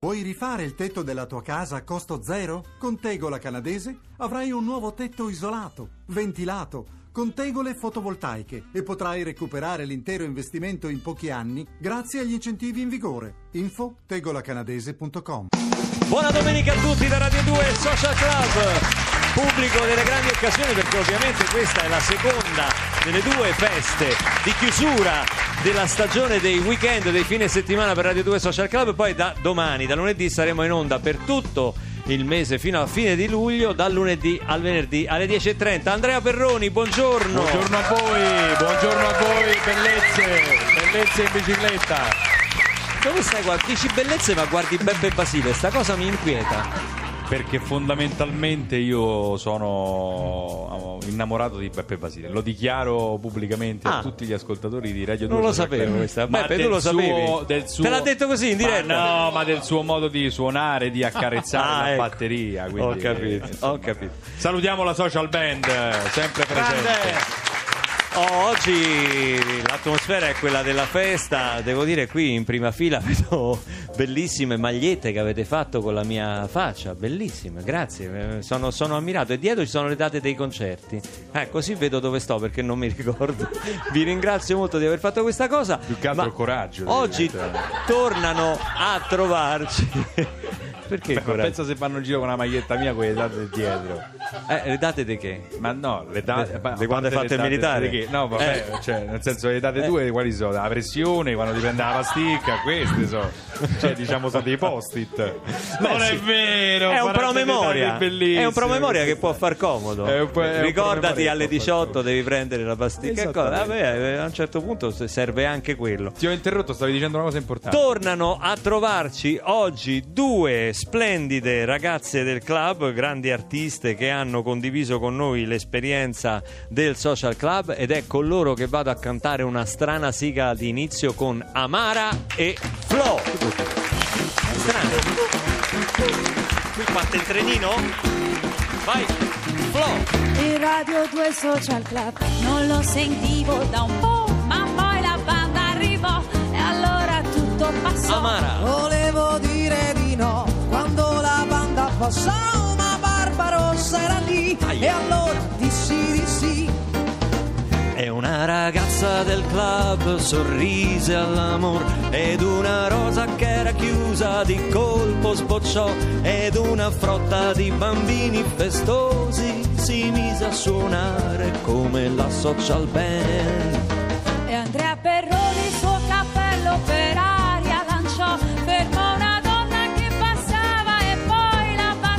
Vuoi rifare il tetto della tua casa a costo zero? Con Tegola Canadese avrai un nuovo tetto isolato, ventilato, con tegole fotovoltaiche e potrai recuperare l'intero investimento in pochi anni grazie agli incentivi in vigore. Info tegolacanadese.com Buona domenica a tutti da Radio 2 Social Club, pubblico delle grandi occasioni perché ovviamente questa è la seconda delle due feste di chiusura della stagione dei weekend, dei fine settimana per Radio 2 Social Club, poi da domani, da lunedì saremo in onda per tutto il mese fino alla fine di luglio, dal lunedì al venerdì alle 10.30. Andrea Perroni, buongiorno. Buongiorno a voi, buongiorno a voi, bellezze, bellezze in bicicletta. Dove stai? Guarda, dici bellezze ma guardi Beppe Basile, sta cosa mi inquieta. Perché fondamentalmente io sono innamorato di Beppe Basile, lo dichiaro pubblicamente Ah. a tutti gli ascoltatori di Radio 2. Non lo sapevo questa. Ma Beppe, tu lo sapevi? suo- del suo- Te l'ha detto così in Ma diretta? no, ma del suo modo di suonare, di accarezzare Ah, la ecco. batteria. Ho quindi, capito, eh, insomma. ho capito. Salutiamo la social band, sempre presente. Oh, oggi l'atmosfera è quella della festa, devo dire qui in prima fila vedo bellissime magliette che avete fatto con la mia faccia, bellissime, grazie, eh, sono, sono ammirato. E dietro ci sono le date dei concerti, eh, così vedo dove sto perché non mi ricordo, vi ringrazio molto di aver fatto questa cosa, Più che altro coraggio, oggi mettere. tornano a trovarci, perché Beh, coraggio? pensa se fanno in giro con una maglietta mia con le date dietro. Eh, le date di che? Ma no, le date di quando hai fatto il militare? che- No, vabbè, Eh. cioè, nel senso le date tue quali sono? La pressione, quando ti prende la pasticca, queste sono. Cioè, diciamo sono dei post-it. non sì. è vero, È un promemoria. È un promemoria che può far comodo. È è Ricordati promemoria alle che può far 18 comodo. devi prendere la pasticca. Vabbè, eh, a un certo punto se- serve anche quello. Ti ho interrotto, stavi dicendo una cosa importante. Tornano a trovarci oggi due splendide ragazze del club, grandi artiste che hanno condiviso con noi l'esperienza del social club ed è con loro che vado a cantare una strana sigla di inizio con Amara e Flo. Strana. Qui parte il trenino? Vai, Flo. Il Radio 2 Social Club non lo sentivo da un po', ma poi la banda arrivò e allora tutto passò. Amara. Volevo dire di no passò, ma Barbarossa era lì Aia. e allora dissi di sì. È una ragazza del club, sorrise all'amor ed una rosa che era chiusa di colpo sbocciò ed una frotta di bambini festosi si mise a suonare come la social band.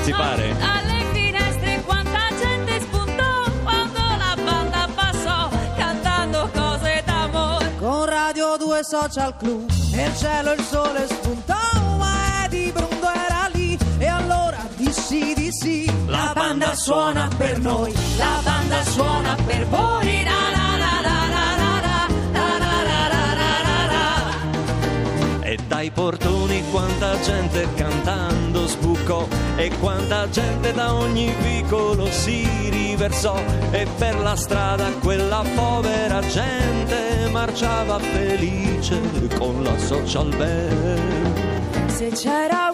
La baciò. Ti pare? Alle finestre quanta gente spuntò quando la banda passò, cantando cose d'amore. Con Radio 2 Social Club nel cielo il sole spuntò, ma Eddie Brundo era lì e allora dissi di sì. La banda suona per noi, la banda suona per voi. La la la la la la la. E dai portoni quanta gente cantando sbucò e quanta gente da ogni vicolo si riversò e per la strada quella povera gente marciava felice con la social band. Se c'era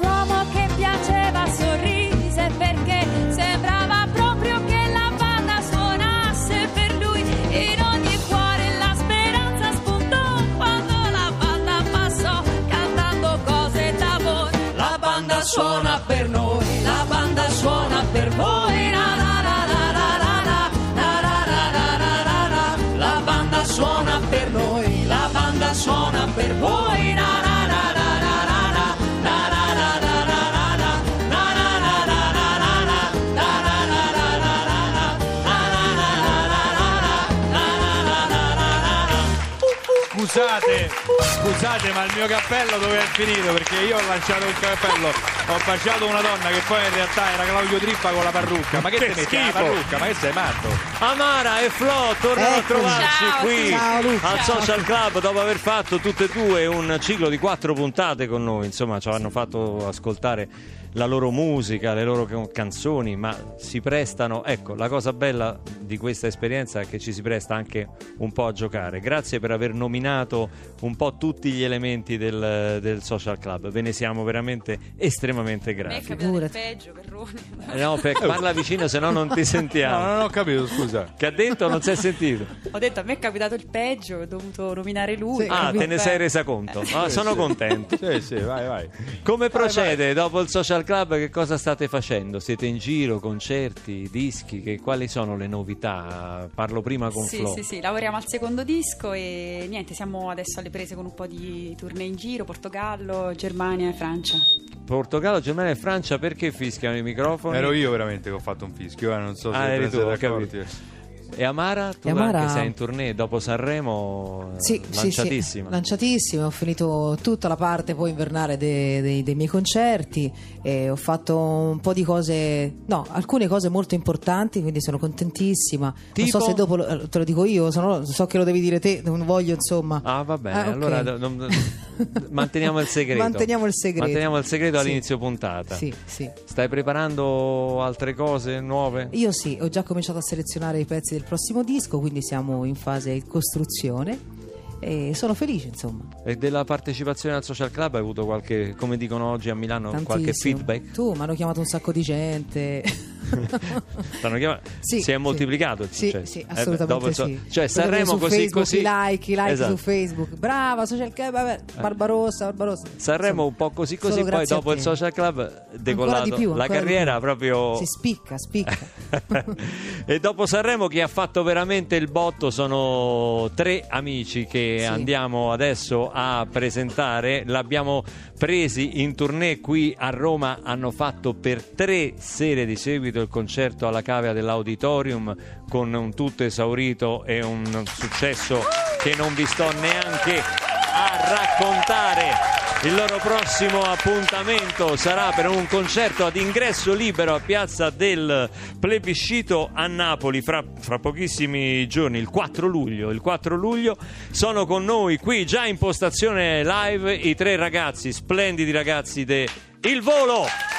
Scusate, ma il mio cappello dove è finito? Perché io ho lanciato il cappello Ho baciato una donna che poi in realtà era Claudio Trippa con la parrucca. Ma che, Che ti metti la schifo. parrucca? Ma che sei matto? Amara e Flo tornano a Eccoci. trovarci Ciao, qui ciao, al Social Club dopo aver fatto tutte e due un ciclo di quattro puntate con noi. Insomma, ci hanno fatto ascoltare la loro musica, le loro can- canzoni, ma si prestano. Ecco, la cosa bella di questa esperienza è che ci si presta anche un po' a giocare. Grazie per aver nominato un po' tutti gli elementi del, del Social Club. Ve ne siamo veramente estremamente A me è grati. capitato il Figurati. peggio, Perrone. Eh No, per- parla vicino, se no non ti No, sentiamo. non ho capito, scusa. Che ha detto non si è sentito? Ho detto a me è capitato il peggio, ho dovuto nominare lui. Sì. Ah, te ne sei resa conto? Ah, sono contento. Sì, sì, vai, vai. Come procede dopo il social club? Che cosa state facendo? Siete in giro, concerti, dischi? Che- quali sono le novità? Parlo prima con Sì, Flo. sì, sì, lavoriamo al secondo disco e niente, siamo adesso alle prese con un po' di tournée in giro, Portogallo, Germania e Francia. Portogallo, Germania e Francia, perché fischiano i microfoni? Ero io veramente che ho fatto un fischio, eh, non so se Ah, eri tu, ho capito. E Amara, tu E Amara- anche sei in tournée dopo Sanremo, Sì, sì, lanciatissima. sì, lanciatissima. Ho finito tutta la parte poi invernale dei, dei- dei miei concerti e ho fatto un po' di cose, no, alcune cose molto importanti, quindi sono contentissima. Tipo? Non so se dopo lo- te lo dico io, se no so che lo devi dire te, non voglio insomma. Ah, va bene, Ah, ok. allora non- manteniamo il segreto. Manteniamo il segreto. Manteniamo il segreto Sì. all'inizio puntata. Sì, sì. Stai preparando altre cose nuove? Io sì, ho già cominciato a selezionare i pezzi del prossimo disco, quindi siamo in fase di costruzione e sono felice, insomma. E della partecipazione al social club hai avuto qualche, come dicono oggi a Milano, qualche Tantissimo. feedback? Tu mi hanno chiamato un sacco di gente. Sì, si è moltiplicato il Sì, successo. sì, Eh, assolutamente il so- sì. Cioè Sanremo così Facebook, così I like, i like Esatto. su Facebook. Brava, social club, vabbè, Barbarossa, Barbarossa. Sanremo un po' così solo così, poi dopo il social club decollato di più, la carriera proprio Si spicca, spicca. e dopo Sanremo chi ha fatto veramente il botto sono tre amici che andiamo adesso a presentare. L'abbiamo presi in tournée qui a Roma, hanno fatto per tre sere di seguito il concerto alla cavea dell'auditorium con un tutto esaurito e un successo che non vi sto neanche a raccontare. Il loro prossimo appuntamento sarà per un concerto ad ingresso libero a Piazza del Plebiscito a Napoli fra, fra pochissimi giorni, il 4 luglio. Il 4 luglio sono con noi qui già in postazione live i tre ragazzi, splendidi ragazzi de Il Volo.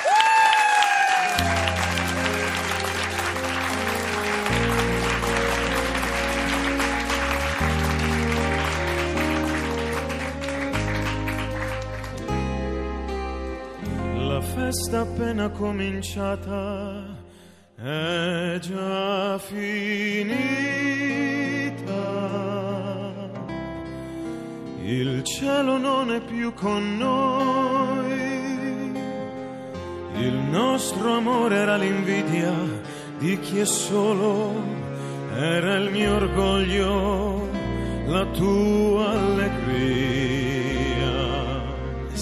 Appena cominciata è già finita. Il cielo non è più con noi. Il nostro amore era l'invidia di chi è solo. Era il mio orgoglio, la tua allegria. È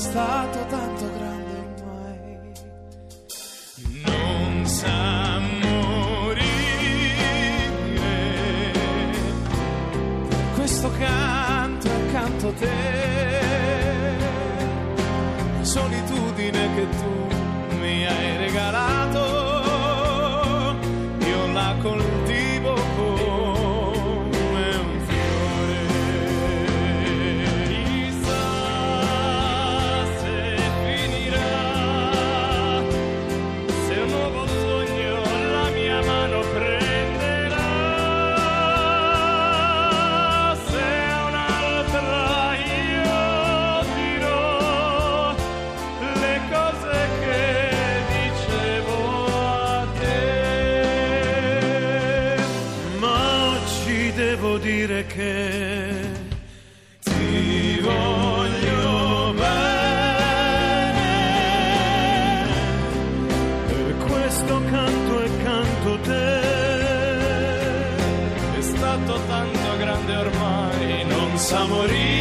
è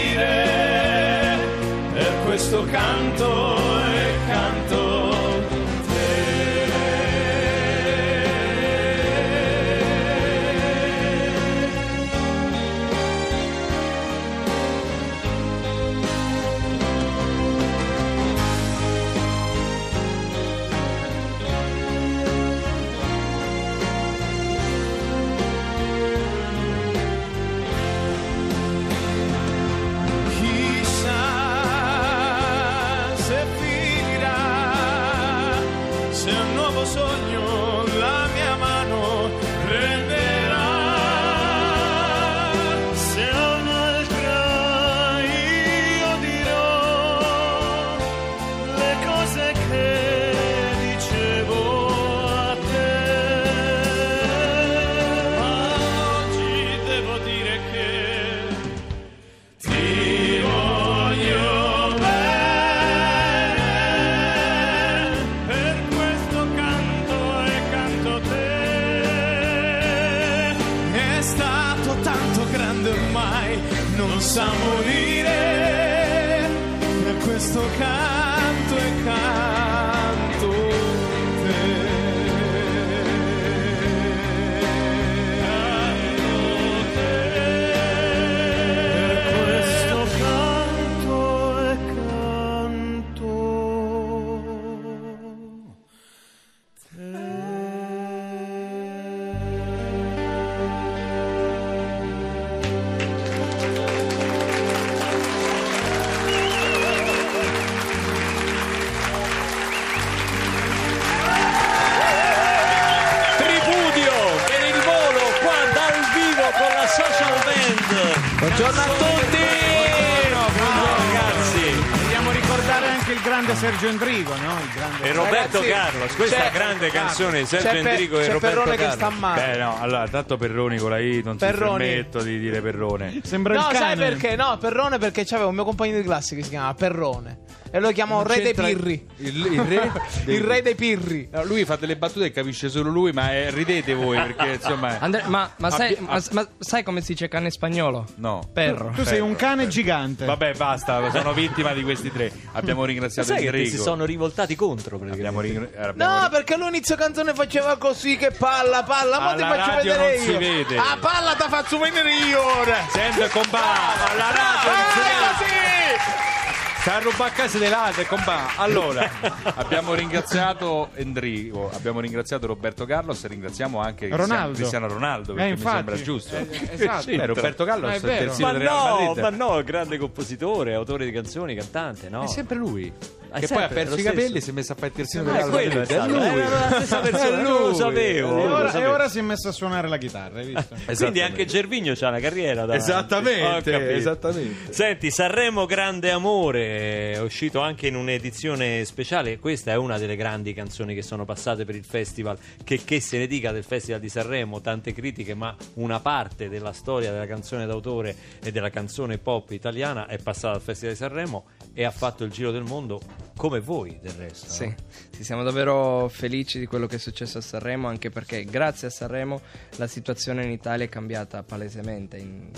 morire. Per questo canto e canto Carlos, questa c'è- grande canzone di Sergio Endrico e c'è Roberto Perrone che sta male. Beh no, allora tanto Perroni con la I non Perroni. si permetto di dire Perrone. Sembra No, il cane. sai perché? No, Perrone perché c'aveva un mio compagno di classe che si chiamava Perrone. E lo Non Re dei Pirri. Il, il re? Il re dei Pirri. No, lui fa delle battute che capisce solo lui, ma eh, ridete voi perché insomma. Andre- ma, ma sai, Abbi- ma, ma sai come si dice cane spagnolo? No. Perro. Tu sei un cane gigante. Vabbè, basta, sono vittima di questi tre. Abbiamo ringraziato Sai che ti Enrico. si sono rivoltati contro Abbiamo ringra- abbiamo No, perché lui inizio canzone faceva così, che palla, palla, ma ti faccio radio vedere non si io. vede. Ah, palla ti faccio vedere io ora. Sente compa, alla radio non si vede. Ah, così! Sta a a casa dell'altre, compa. Allora, abbiamo ringraziato Enrico, abbiamo ringraziato Roberto Carlos e ringraziamo anche Cristiano- Ronaldo. Cristiano Ronaldo, perché Eh, mi infatti. sembra giusto. Eh, esatto. Sì, Roberto Carlos Ma è vero. terzino Ma del Real no, Madrid. ma no, grande compositore, autore di canzoni, cantante, no? È sempre lui. Ah, che poi ha sempre, perso i capelli e si è messo a fare il terzino Eh, del Real quello è lui. Era la stessa persona, È non lo lui. sapevo. E lo ora, sapevo. e ora si è messo a suonare la chitarra, hai visto? Quindi anche Gervigno c'ha una carriera da Esattamente, esattamente. Senti, Sanremo Grande Amore è uscito anche in un'edizione speciale. Questa è una delle grandi canzoni che sono passate per il festival. Che, che se ne dica del Festival di Sanremo, tante critiche, ma una parte della storia della canzone d'autore e della canzone pop italiana è passata al Festival di Sanremo e ha fatto il giro del mondo come voi del resto. Sì, no? sì, siamo davvero felici di quello che è successo a Sanremo, anche perché grazie a Sanremo la situazione in Italia è cambiata palesemente in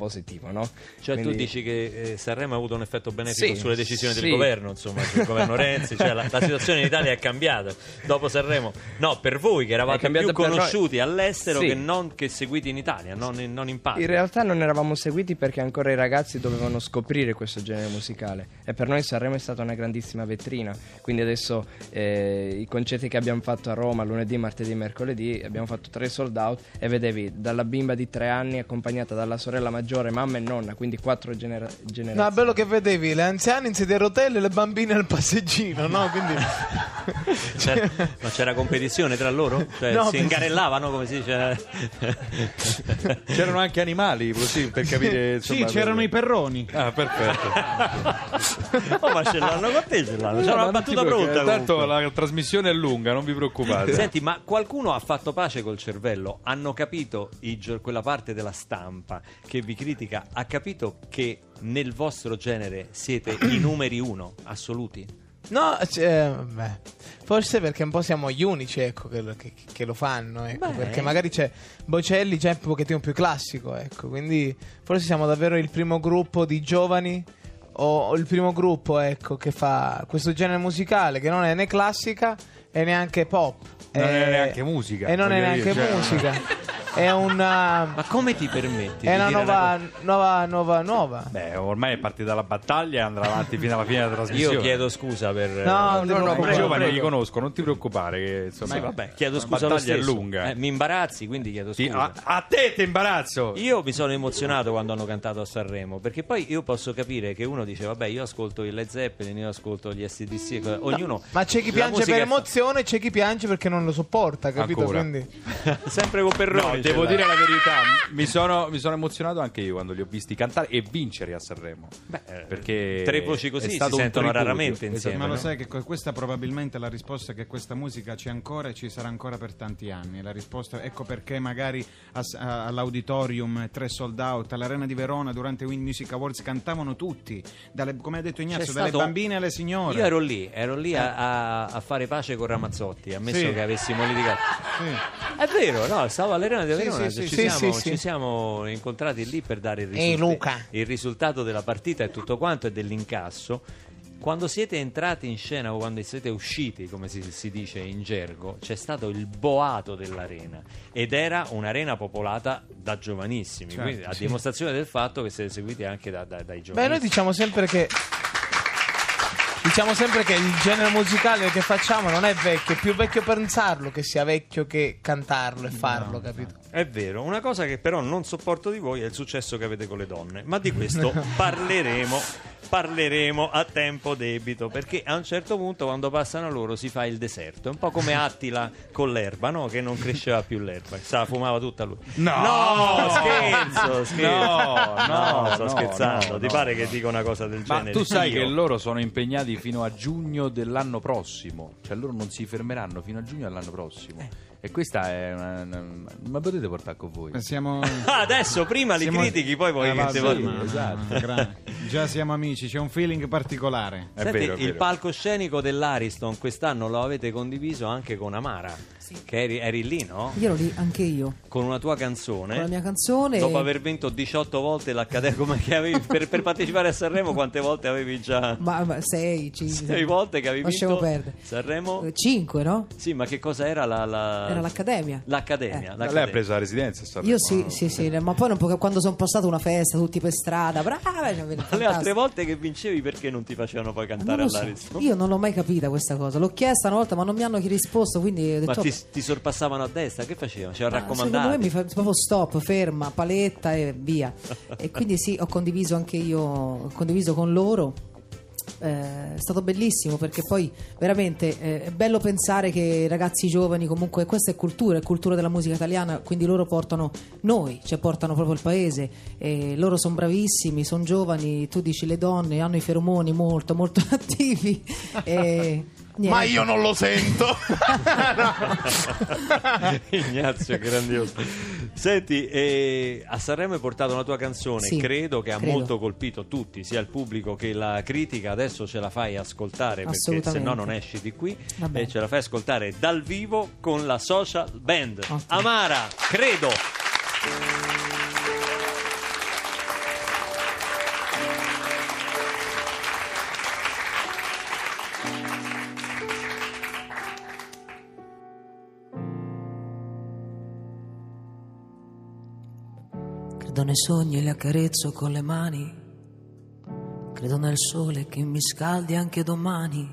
positivo, no? Cioè tu Quindi- dici che eh, Sanremo ha avuto un effetto benefico Sì, sulle decisioni sì. del governo, insomma, sul governo Renzi, cioè la, la situazione in Italia è cambiata dopo Sanremo. No, per voi che eravate più per noi. conosciuti all'estero Sì. che non che seguiti in Italia, non in, non in patria. In realtà non eravamo seguiti perché ancora i ragazzi dovevano scoprire questo genere musicale e per noi Sanremo è stata una grandissima vetrina, quindi adesso eh, i concerti che abbiamo fatto a Roma lunedì, martedì e mercoledì abbiamo fatto tre sold out e vedevi dalla bimba di tre anni accompagnata dalla sorella maggiore, mamma e nonna, quindi quattro genera- generazioni. No, è bello che vedevi le anziane in sedia a rotelle e le bambine al passeggino, no? Quindi... C'era- ma c'era competizione tra loro? Cioè, No, si penso- ingarellavano come si dice? C'erano anche animali, così, per capire. Sì, insomma, c'erano per- i perroni. Ah, perfetto. oh, ma ce l'hanno con te, ce l'hanno. No, una battuta preoccupare, pronta. Tanto comunque. la trasmissione è lunga, non vi preoccupate. Senti, ma qualcuno ha fatto pace col cervello? Hanno capito i quella parte della stampa che vi critica? Ha capito che nel vostro genere siete i numeri uno assoluti? No, cioè, beh, forse perché un po' siamo gli unici ecco, che, lo- che- che lo fanno, ecco, Beh. perché magari c'è Bocelli già è un pochettino più classico, ecco, quindi forse siamo davvero il primo gruppo di giovani o, o il primo gruppo ecco, che fa questo genere musicale che non è né classica e neanche pop. Non è Eh, neanche musica, E non è neanche dire, cioè- musica. è una, Ma come ti permetti? è di una dire nuova, cosa- nuova, nuova, nuova. Beh, ormai è partita la battaglia e andrà avanti fino alla fine della trasmissione. Io chiedo scusa per. No, No, non ti no, no, giovani prego. li conosco, non ti preoccupare. Che, insomma, Sì, vabbè, chiedo la scusa lo battaglia è lunga. Eh, mi imbarazzi, quindi chiedo Ti- scusa. a, a te ti imbarazzo. Io mi sono emozionato quando hanno cantato a Sanremo perché poi io posso capire che uno dice vabbè io ascolto il Led Zeppelin, io ascolto gli SDC, ognuno Ma c'è chi la piange musica per è emozione, c'è chi piange perché non lo sopporta, capito? Ancora. Quindi... sempre con Perroni. No, devo dire la verità, mi sono, mi sono emozionato anche io quando li ho visti cantare e vincere a Sanremo. Beh, eh, perché tre voci così si sentono raramente Esatto. insieme. Ma lo no? sai che que- questa probabilmente è la risposta che questa musica c'è ancora e ci sarà ancora per tanti anni. La risposta, ecco perché magari a- a- all'auditorium, tre sold out, all'Arena di Verona durante Wind Music Awards cantavano tutti, dalle- come ha detto Ignazio, C'è dalle stato- bambine alle signore. Io ero lì, ero lì a, a- a fare pace con Ramazzotti, ammesso Sì. che avessimo litigato. Sì. È vero, no, stavo all'Arena di Verona, sì, ci, siamo, sì, sì. ci siamo incontrati lì per dare il, Ehi, risulta- Luca. il risultato della partita e tutto quanto e dell'incasso. Quando siete entrati in scena o quando siete usciti, come si, si dice in gergo, c'è stato il boato dell'arena ed era un'arena popolata da giovanissimi, Certo, quindi a sì. dimostrazione del fatto che siete seguiti anche da- da- dai giovani. Beh, noi diciamo sempre che. Diciamo sempre che il genere musicale che facciamo non è vecchio, è più vecchio pensarlo che sia vecchio che cantarlo e farlo, capito? È vero, una cosa che però non sopporto di voi è il successo che avete con le donne, ma di questo parleremo, parleremo a tempo debito, perché a un certo punto quando passano loro si fa il deserto, è un po' come Attila con l'erba, no? Che non cresceva più l'erba, se la fumava tutta lui. No! scherzo, scherzo. No, no, sto no, scherzando, no, ti no, pare no. che dica una cosa del Ma genere? tu sai Io? che loro sono impegnati fino a giugno dell'anno prossimo, cioè loro non si fermeranno fino a giugno dell'anno prossimo. Eh. E questa è una, una- Ma potete portare con voi? Siamo... Ah, adesso prima li siamo- critichi, poi vuoi Ah, che voglia- ma- esatto. Già siamo amici, c'è un feeling particolare. È Senti, vero, è il vero. palcoscenico dell'Ariston quest'anno lo avete condiviso anche con Amara, che eri, eri lì, no? Io ero lì, anche io, Con una tua canzone. con la mia canzone. Dopo aver vinto 18 volte l'Accademia, come che avevi, per, per partecipare a Sanremo, quante volte avevi già? Ma, ma sei, cinque. Sei volte che avevi Lasciamo vinto perdere. Sanremo? Eh, Cinque, no? Sì, ma che cosa era la, la- Era l'Accademia. L'Accademia. Eh. l'Accademia. Lei ha preso la residenza, sta Io sì, sì, sì, ma poi non può- quando sono passato una festa, tutti per strada, brava, cioè, Ma le altre volte che vincevi perché non ti facevano poi cantare lo so. all'Ariston? Io non l'ho mai capita questa cosa. L'ho chiesta una volta, ma non mi hanno risposto. Quindi ho detto, Ma ti, ti sorpassavano a destra, che facevano? C'erano ma secondo me mi fa proprio stop, ferma, paletta e via. e quindi sì, ho condiviso anche io, ho condiviso con loro. Eh, è stato bellissimo perché poi veramente eh, è bello pensare che i ragazzi giovani comunque questa è cultura, è cultura della musica italiana quindi loro portano noi, cioè portano proprio il paese e loro sono bravissimi, sono giovani tu dici le donne hanno i feromoni molto molto attivi niente. Ma io non lo sento. Ignazio è grandioso. Senti, eh, a Sanremo hai portato una tua canzone, Sì, credo che ha credo. molto colpito tutti, sia il pubblico che la critica. Adesso ce la fai ascoltare perché se no non esci di qui. Va bene. E ce la fai ascoltare dal vivo con la social band. Ottimo. Amara, credo. Nei sogni e li accarezzo con le mani. Credo nel sole che mi scaldi anche domani.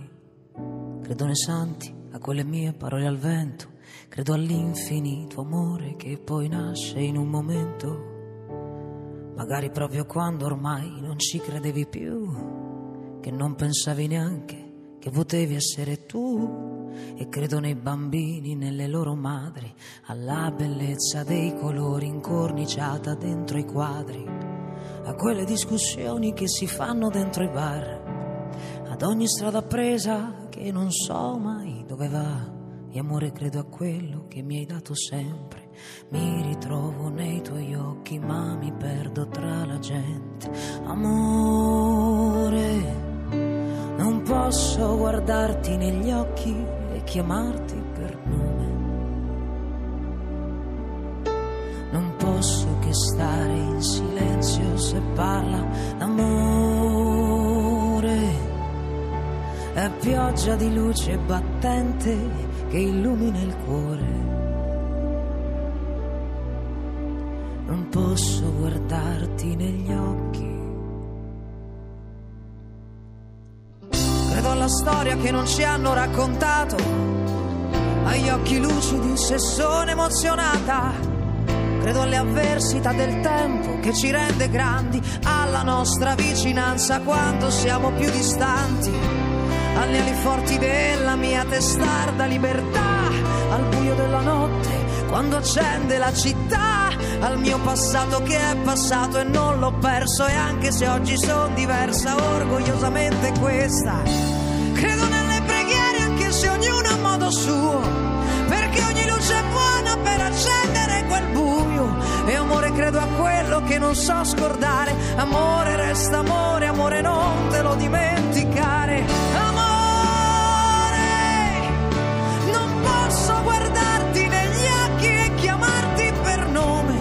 Credo nei santi, a quelle mie parole al vento. Credo all'infinito amore che poi nasce in un momento. Magari proprio quando ormai non ci credevi più. Che non pensavi neanche che potevi essere tu. E credo nei bambini, nelle loro madri, alla bellezza dei colori incorniciata dentro i quadri, a quelle discussioni che si fanno dentro i bar, ad ogni strada presa che non so mai dove va. E amore credo a quello che mi hai dato sempre. Mi ritrovo nei tuoi occhi, ma mi perdo tra la gente. Amore. Non posso guardarti negli occhi chiamarti per nome. Non posso che stare in silenzio se parla l'amore. È pioggia di luce battente che illumina il cuore. non posso guardarti negli occhi. Alla storia che non ci hanno raccontato, agli occhi lucidi se sono emozionata. Credo alle avversità del tempo che ci rende grandi, alla nostra vicinanza quando siamo più distanti, alle ali forti della mia testarda libertà, al buio della notte quando accende la città, al mio passato che è passato e non l'ho perso e anche se oggi sono diversa, orgogliosamente questa. Credo nelle preghiere anche se ognuno a modo suo, perché ogni luce è buona per accendere quel buio. E amore credo a quello che non so scordare, amore resta amore, amore non te lo dimenticare. Amore, non posso guardarti negli occhi e chiamarti per nome.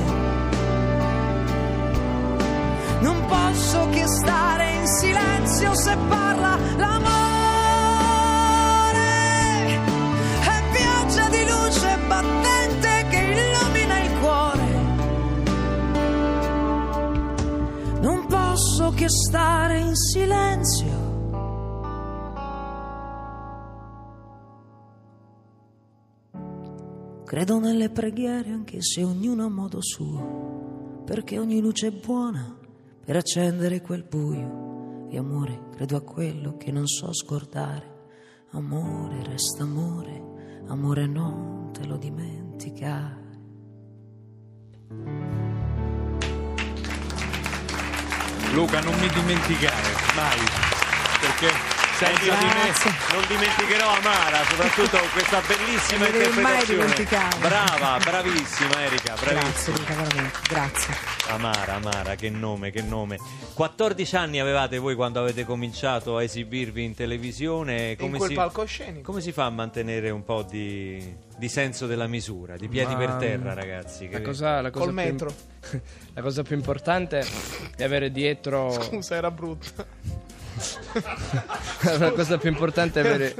Non posso che stare in silenzio se parla che stare in silenzio. Credo nelle preghiere anche se ognuno a modo suo, perché ogni luce è buona per accendere quel buio. E amore, credo a quello che non so scordare. Amore, resta amore, amore non te lo dimenticare. Luca, non mi dimenticare mai, perché senza di me Non dimenticherò Amara, soprattutto questa bellissima Non interpretazione. dimenticare. Brava, bravissima Erika, bravissima. Grazie grazie. Amara, Amara, che nome, che nome. 14 anni avevate voi quando avete cominciato a esibirvi in televisione. In Come quel si, palcoscenico. come si fa a mantenere un po' di, di senso della misura, di piedi Ma, per terra, ragazzi? La cosa, la cosa Col più- metro. la cosa più importante è avere dietro. Scusa, era brutta. la cosa più importante è avere.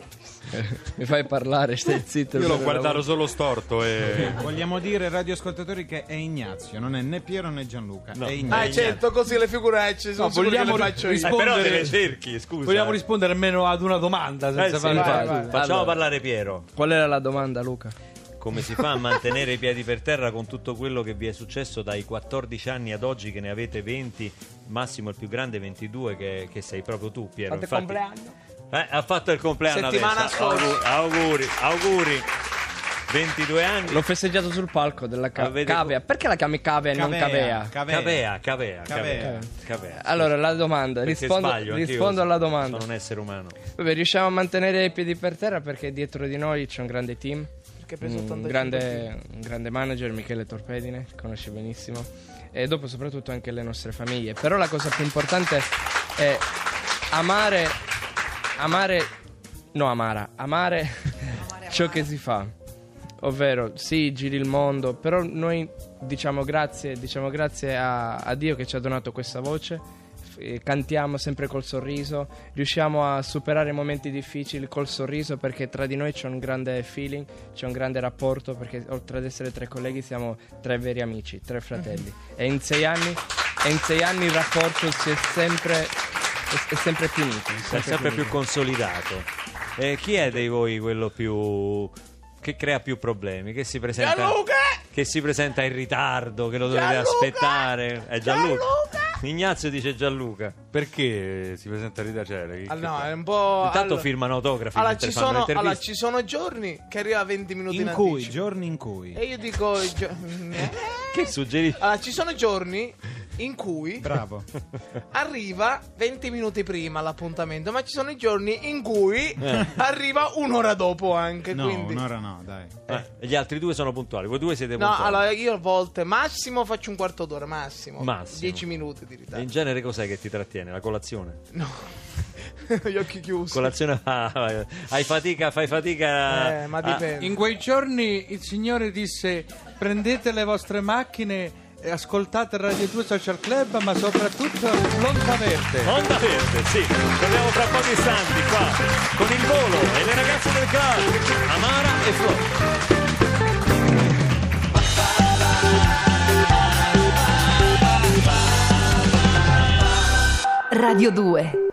Mi fai parlare, stai zitto. Io guardato lavoro. solo storto e... Vogliamo dire, radioascoltatori, che è Ignazio, non è né Piero né Gianluca. No. È Ah, Ignazio. certo, così le figuracce sono No, sicuro che vogliamo le faccio io. ris- Eh, però te rispondere- le cerchi, scusa. Vogliamo rispondere almeno ad una domanda senza Eh sì, vai, vai. Facciamo Allora. parlare Piero. Qual era la domanda, Luca? Come si fa a mantenere i piedi per terra con tutto quello che vi è successo dai 14 anni ad oggi che ne avete 20, massimo il più grande 22 che, che sei proprio tu Piero. Fate Infatti- compleanno. Eh, ha fatto il compleanno Settimana adesso. scorsa. Auguri, auguri, auguri. 22 anni. L'ho festeggiato sul palco della ca- Avete- Cavea. Perché la chiami Cavea e non Cavea? Cavea. Cavea, cavea, cavea, Cavea. cavea. Allora, la domanda, Perché rispondo, sbaglio, anch'io rispondo alla domanda. Sono un essere umano. Vabbè, riusciamo a mantenere i piedi per terra perché dietro di noi c'è un grande team. Preso Un 85 grande, un grande manager, Michele Torpedine, conosci benissimo. E dopo soprattutto anche le nostre famiglie. Però la cosa più importante è amare, amare, no amara, amare ciò che si fa. Ovvero, sì, giri il mondo, però noi diciamo grazie, diciamo grazie a, a Dio che ci ha donato questa voce. Eh, Cantiamo sempre col sorriso, riusciamo a superare i momenti difficili col sorriso perché tra di noi c'è un grande feeling, c'è un grande rapporto perché oltre ad essere tre colleghi siamo tre veri amici, tre fratelli. E in sei anni, e in sei anni il rapporto si è sempre, è, è sempre più unito. È sempre più unito. consolidato. E chi è dei voi quello più che crea più problemi? Che si presenta Gianluca! che si presenta in ritardo, che lo dovete Gianluca! aspettare? È Gianluca. Gianluca! Ignazio dice Gianluca. Perché si presenta ritardo? Cioè, che- Ah, no, è un po'. Intanto allora- firmano autografi Allora ci, sono, allora, ci sono giorni che arriva a 20 minuti in, In cui, anticipo. giorni in cui. E io dico. gio-? Che suggerisci? Allora, ci sono giorni in cui Bravo. arriva 20 minuti prima l'appuntamento, ma ci sono i giorni in cui Eh. arriva un'ora dopo anche. No, quindi... un'ora no, dai. Eh, e gli altri due sono puntuali. Voi due siete No, puntuali. allora io a volte massimo faccio un quarto d'ora, massimo. Massimo. 10 minuti di E in ritardo. genere cos'è che ti trattiene? La colazione? No. Gli occhi chiusi. Colazione ah, hai fatica, fai fatica. Eh, ma a- dipende. In quei giorni il Signore disse prendete le vostre macchine ascoltate Radio 2 Social Club, ma soprattutto Onda Verde. Onda Verde, sì. Torniamo tra pochi istanti qua con il volo e le ragazze del club, Amara e Flo. Radio 2